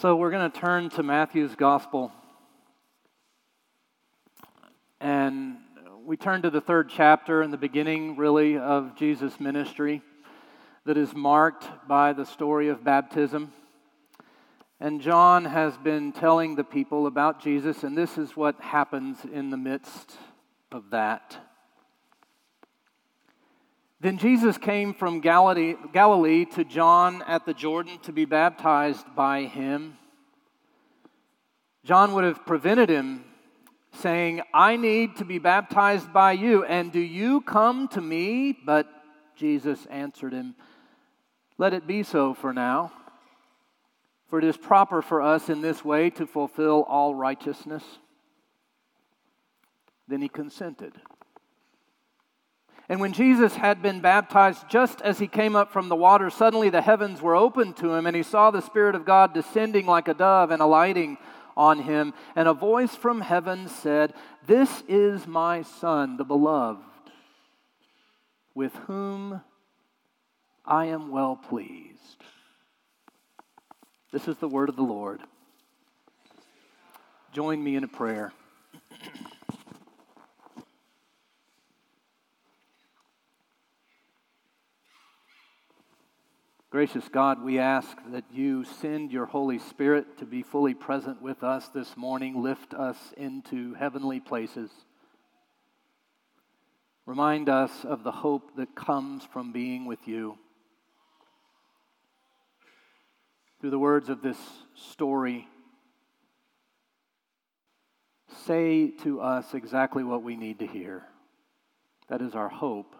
So we're going to turn to Matthew's gospel. And we turn to the third chapter and the beginning, really, of Jesus' ministry that is marked by the story of baptism. And John has been telling the people about Jesus, and this is what happens in the midst of that. Then Jesus came from Galilee, Galilee, to John at the Jordan to be baptized by him. John would have prevented him, saying, I need to be baptized by you, and do you come to me? But Jesus answered him, Let it be so for now, for it is proper for us in this way to fulfill all righteousness. Then he consented. And when Jesus had been baptized, just as he came up from the water, suddenly the heavens were opened to him, and he saw the Spirit of God descending like a dove and alighting on him. And a voice from heaven said, This is my Son, the beloved, with whom I am well pleased. This is the word of the Lord. Join me in a prayer. Gracious God, we ask that you send your Holy Spirit to be fully present with us this morning, lift us into heavenly places. Remind us of the hope that comes from being with you. Through the words of this story, say to us exactly what we need to hear. That is our hope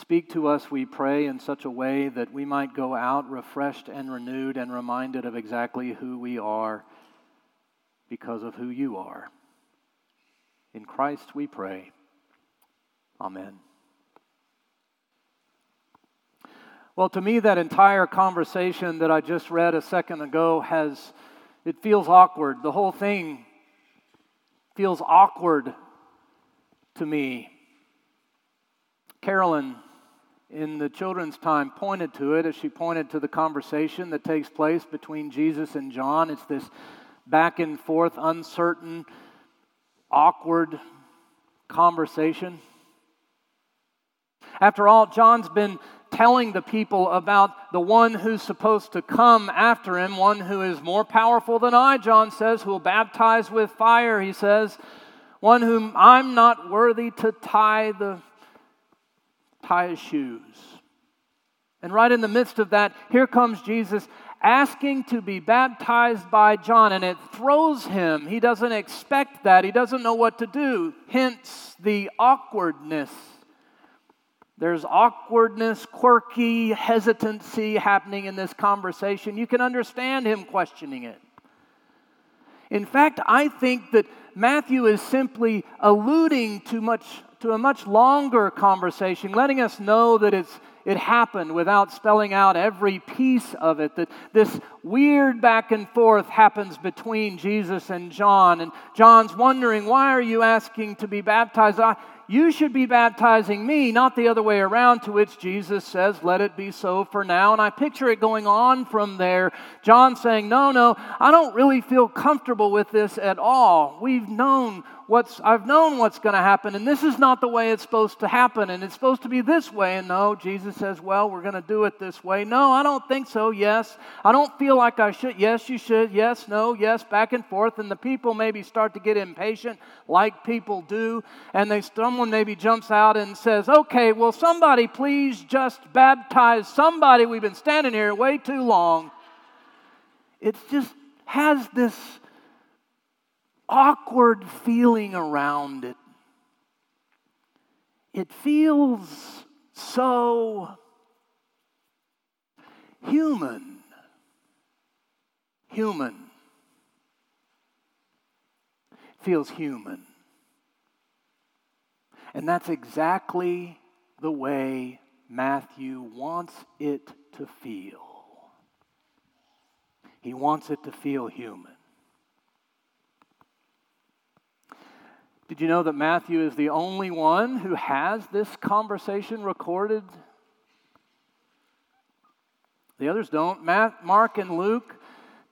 Speak to us, we pray, in such a way that we might go out refreshed and renewed and reminded of exactly who we are because of who you are. In Christ we pray. Amen. Well, to me, that entire conversation that I just read a second ago has, it feels awkward. The whole thing feels awkward to me. Carolyn in the children's time pointed to it as she pointed to the conversation that takes place between Jesus and John. It's this back and forth, uncertain, awkward conversation. After all, John's been telling the people about the one who's supposed to come after him, one who is more powerful than I, John says, who will baptize with fire, he says, one whom I'm not worthy to tie the tie his shoes. And right in the midst of that, here comes Jesus asking to be baptized by John, and it throws him. He doesn't expect that, he doesn't know what to do, hence the awkwardness. There's awkwardness, quirky hesitancy happening in this conversation. You can understand him questioning it. In fact, I think that Matthew is simply alluding to much to a much longer conversation, letting us know that it's, it happened without spelling out every piece of it. That this weird back and forth happens between Jesus and John. And John's wondering, Why are you asking to be baptized? I, you should be baptizing me, not the other way around, to which Jesus says, Let it be so for now. And I picture it going on from there. John saying, No, no, I don't really feel comfortable with this at all. We've known what's I've known what's going to happen, and this is not the way it's supposed to happen, and it's supposed to be this way. And no, Jesus says, Well, we're going to do it this way. No, I don't think so. Yes. I don't feel like I should. Yes, you should. Yes, no, yes, back and forth. And the people maybe start to get impatient, like people do, and they someone maybe jumps out and says, Okay, well, somebody please just baptize somebody. We've been standing here way too long. It just has this awkward feeling around it. It feels so human. Human. It feels human. And that's exactly the way Matthew wants it to feel. He wants it to feel human. Did you know that Matthew is the only one who has this conversation recorded? The others don't. Mark and Luke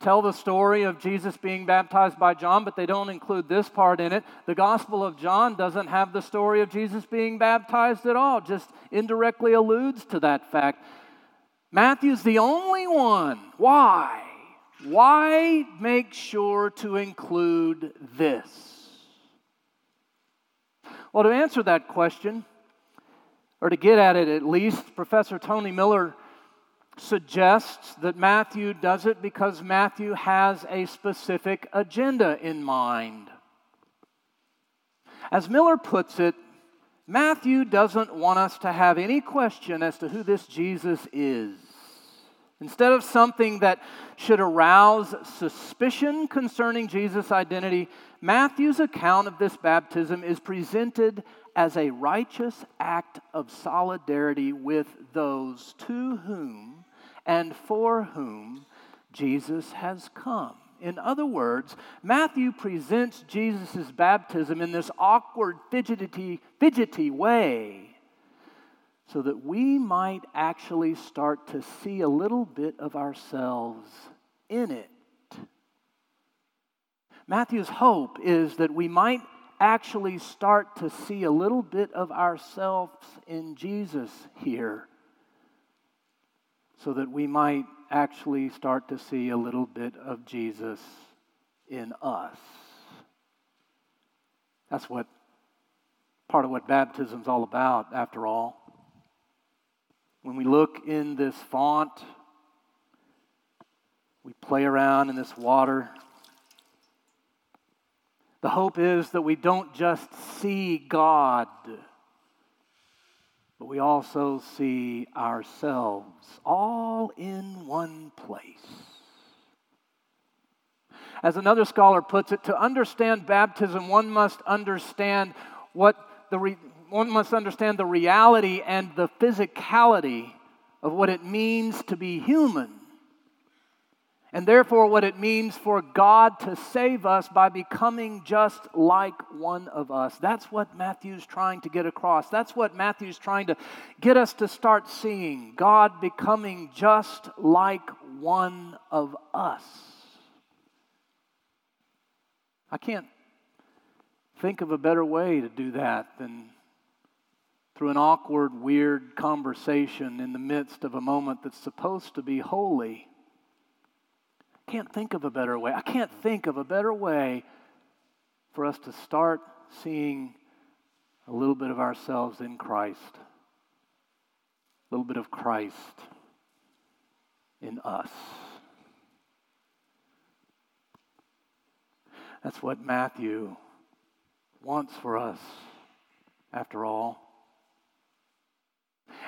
tell the story of Jesus being baptized by John, but they don't include this part in it. The Gospel of John doesn't have the story of Jesus being baptized at all, just indirectly alludes to that fact. Matthew's the only one. Why? Why make sure to include this? Well, to answer that question, or to get at it at least, Professor Tony Miller suggests that Matthew does it because Matthew has a specific agenda in mind. As Miller puts it, Matthew doesn't want us to have any question as to who this Jesus is. Instead of something that should arouse suspicion concerning Jesus' identity, Matthew's account of this baptism is presented as a righteous act of solidarity with those to whom and for whom Jesus has come. In other words, Matthew presents Jesus' baptism in this awkward, fidgety, fidgety way so that we might actually start to see a little bit of ourselves in it. Matthew's hope is that we might actually start to see a little bit of ourselves in Jesus here, so that we might actually start to see a little bit of Jesus in us. That's what part of what baptism's all about, after all. When we look in this font, we play around in this water. The hope is that we don't just see God, but we also see ourselves all in one place. As another scholar puts it, to understand baptism, one must understand what the, re- one must understand the reality and the physicality of what it means to be human. And therefore, what it means for God to save us by becoming just like one of us. That's what Matthew's trying to get across. That's what Matthew's trying to get us to start seeing God becoming just like one of us. I can't think of a better way to do that than through an awkward, weird conversation in the midst of a moment that's supposed to be holy. I can't think of a better way. I can't think of a better way for us to start seeing a little bit of ourselves in Christ, a little bit of Christ in us. That's what Matthew wants for us, after all.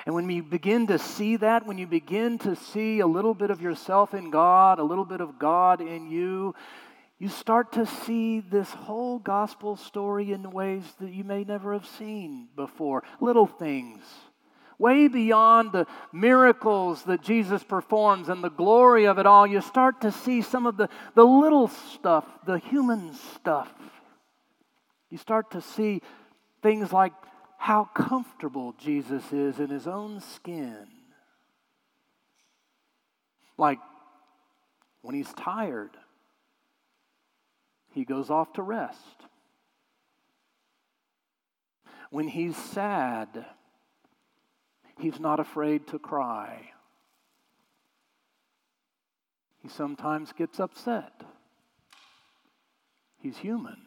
And when you begin to see that, when you begin to see a little bit of yourself in God, a little bit of God in you, you start to see this whole gospel story in ways that you may never have seen before. Little things, way beyond the miracles that Jesus performs and the glory of it all. You start to see some of the, the little stuff, the human stuff. You start to see things like how comfortable Jesus is in his own skin. Like when he's tired, he goes off to rest. When he's sad, he's not afraid to cry. He sometimes gets upset. He's human.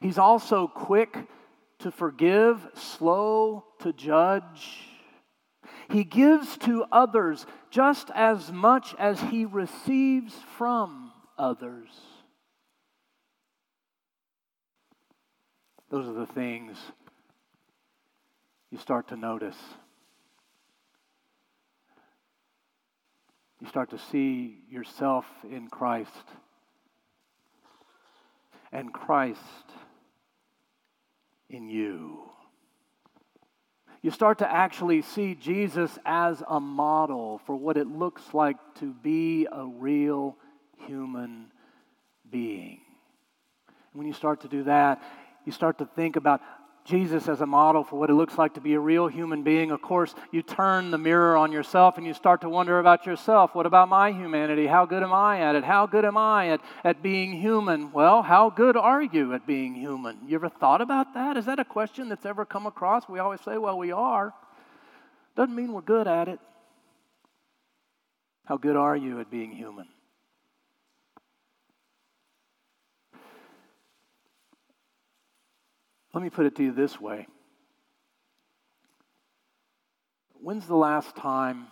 He's also quick to forgive, slow to judge. He gives to others just as much as he receives from others. Those are the things you start to notice. You start to see yourself in Christ and Christ in you. You start to actually see Jesus as a model for what it looks like to be a real human being. And when you start to do that, you start to think about Jesus as a model for what it looks like to be a real human being, of course, you turn the mirror on yourself and you start to wonder about yourself. What about my humanity? How good am I at it? How good am I at, at being human? Well, how good are you at being human? You ever thought about that? Is that a question that's ever come across? We always say, well, we are. Doesn't mean we're good at it. How good are you at being human? Let me put it to you this way When's the last time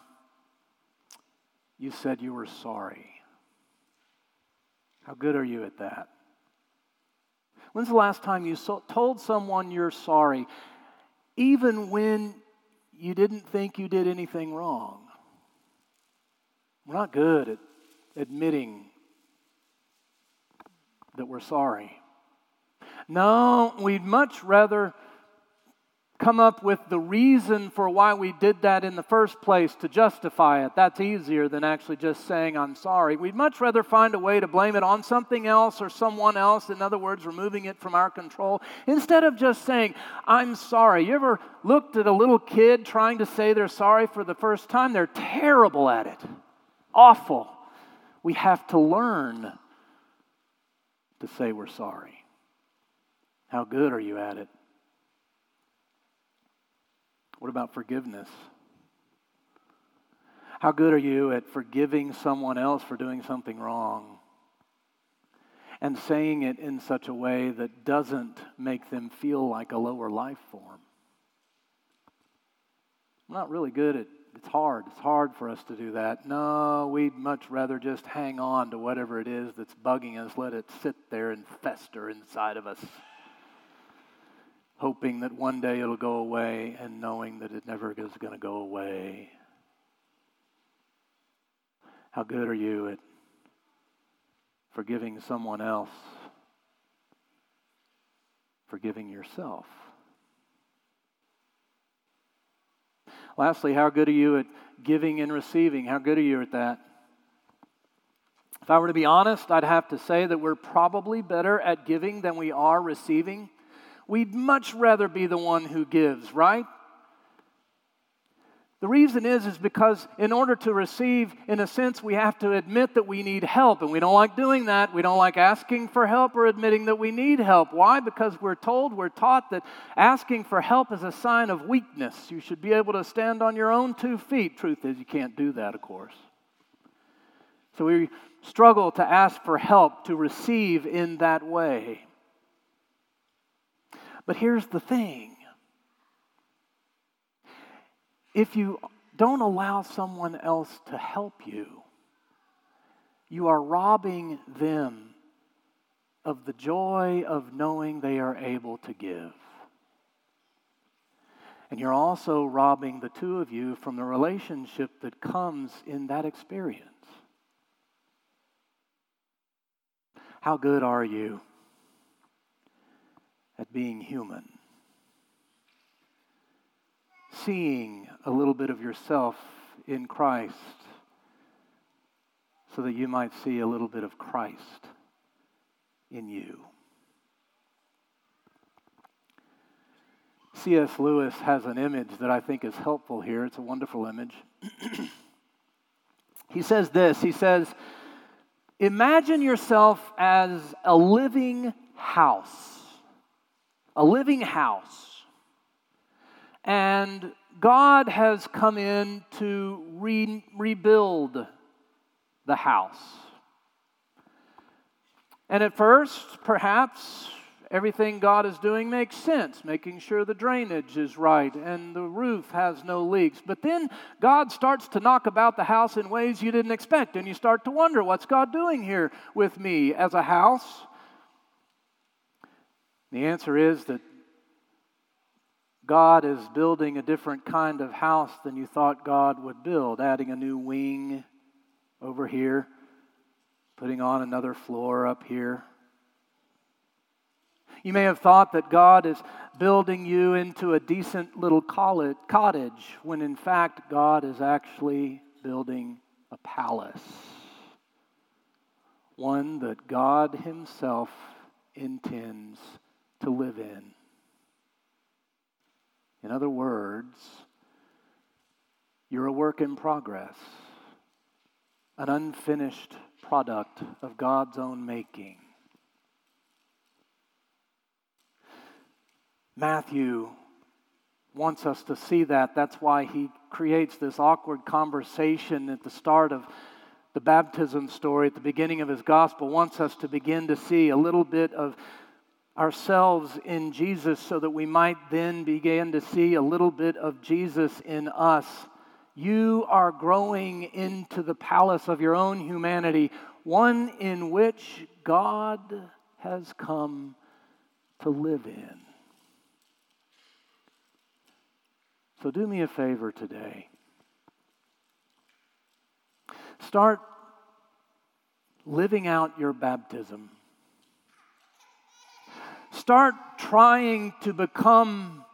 you said you were sorry? How good are you at that? When's the last time you so- told someone you're sorry, even when you didn't think you did anything wrong? We're not good at admitting that we're sorry. No, we'd much rather come up with the reason for why we did that in the first place to justify it. That's easier than actually just saying, I'm sorry. We'd much rather find a way to blame it on something else or someone else. In other words, removing it from our control instead of just saying, I'm sorry. You ever looked at a little kid trying to say they're sorry for the first time? They're terrible at it, awful. We have to learn to say we're sorry. How good are you at it? What about forgiveness? How good are you at forgiving someone else for doing something wrong and saying it in such a way that doesn't make them feel like a lower life form? I'm not really good at it's hard. It's hard for us to do that. No, we'd much rather just hang on to whatever it is that's bugging us, let it sit there and fester inside of us hoping that one day it'll go away and knowing that it never is going to go away. How good are you at forgiving someone else, forgiving yourself? Lastly, how good are you at giving and receiving? How good are you at that? If I were to be honest, I'd have to say that we're probably better at giving than we are receiving. We'd much rather be the one who gives, right? The reason is is because in order to receive in a sense we have to admit that we need help and we don't like doing that. We don't like asking for help or admitting that we need help. Why? Because we're told, we're taught that asking for help is a sign of weakness. You should be able to stand on your own two feet. Truth is you can't do that, of course. So we struggle to ask for help to receive in that way. But here's the thing if you don't allow someone else to help you, you are robbing them of the joy of knowing they are able to give. And you're also robbing the two of you from the relationship that comes in that experience. How good are you? At being human. Seeing a little bit of yourself in Christ so that you might see a little bit of Christ in you. C.S. Lewis has an image that I think is helpful here. It's a wonderful image. he says this He says, Imagine yourself as a living house a living house. And God has come in to re- rebuild the house. And at first, perhaps everything God is doing makes sense, making sure the drainage is right and the roof has no leaks. But then God starts to knock about the house in ways you didn't expect, and you start to wonder what's God doing here with me as a house? The answer is that God is building a different kind of house than you thought God would build, adding a new wing over here, putting on another floor up here. You may have thought that God is building you into a decent little cottage, when in fact, God is actually building a palace. One that God Himself intends to live in. In other words, you're a work in progress, an unfinished product of God's own making. Matthew wants us to see that. That's why he creates this awkward conversation at the start of the baptism story, at the beginning of his gospel, wants us to begin to see a little bit of ourselves in Jesus so that we might then begin to see a little bit of Jesus in us. You are growing into the palace of your own humanity, one in which God has come to live in. So do me a favor today. Start living out your baptism. Start trying to become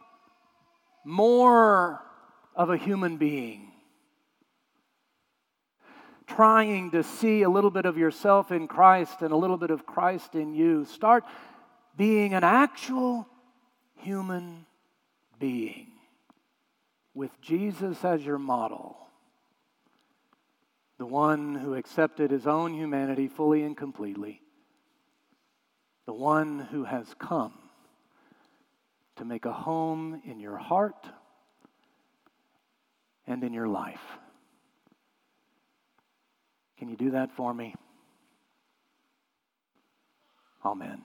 more of a human being. Trying to see a little bit of yourself in Christ and a little bit of Christ in you. Start being an actual human being with Jesus as your model, the one who accepted his own humanity fully and completely, the one who has come to make a home in your heart and in your life. Can you do that for me? Amen.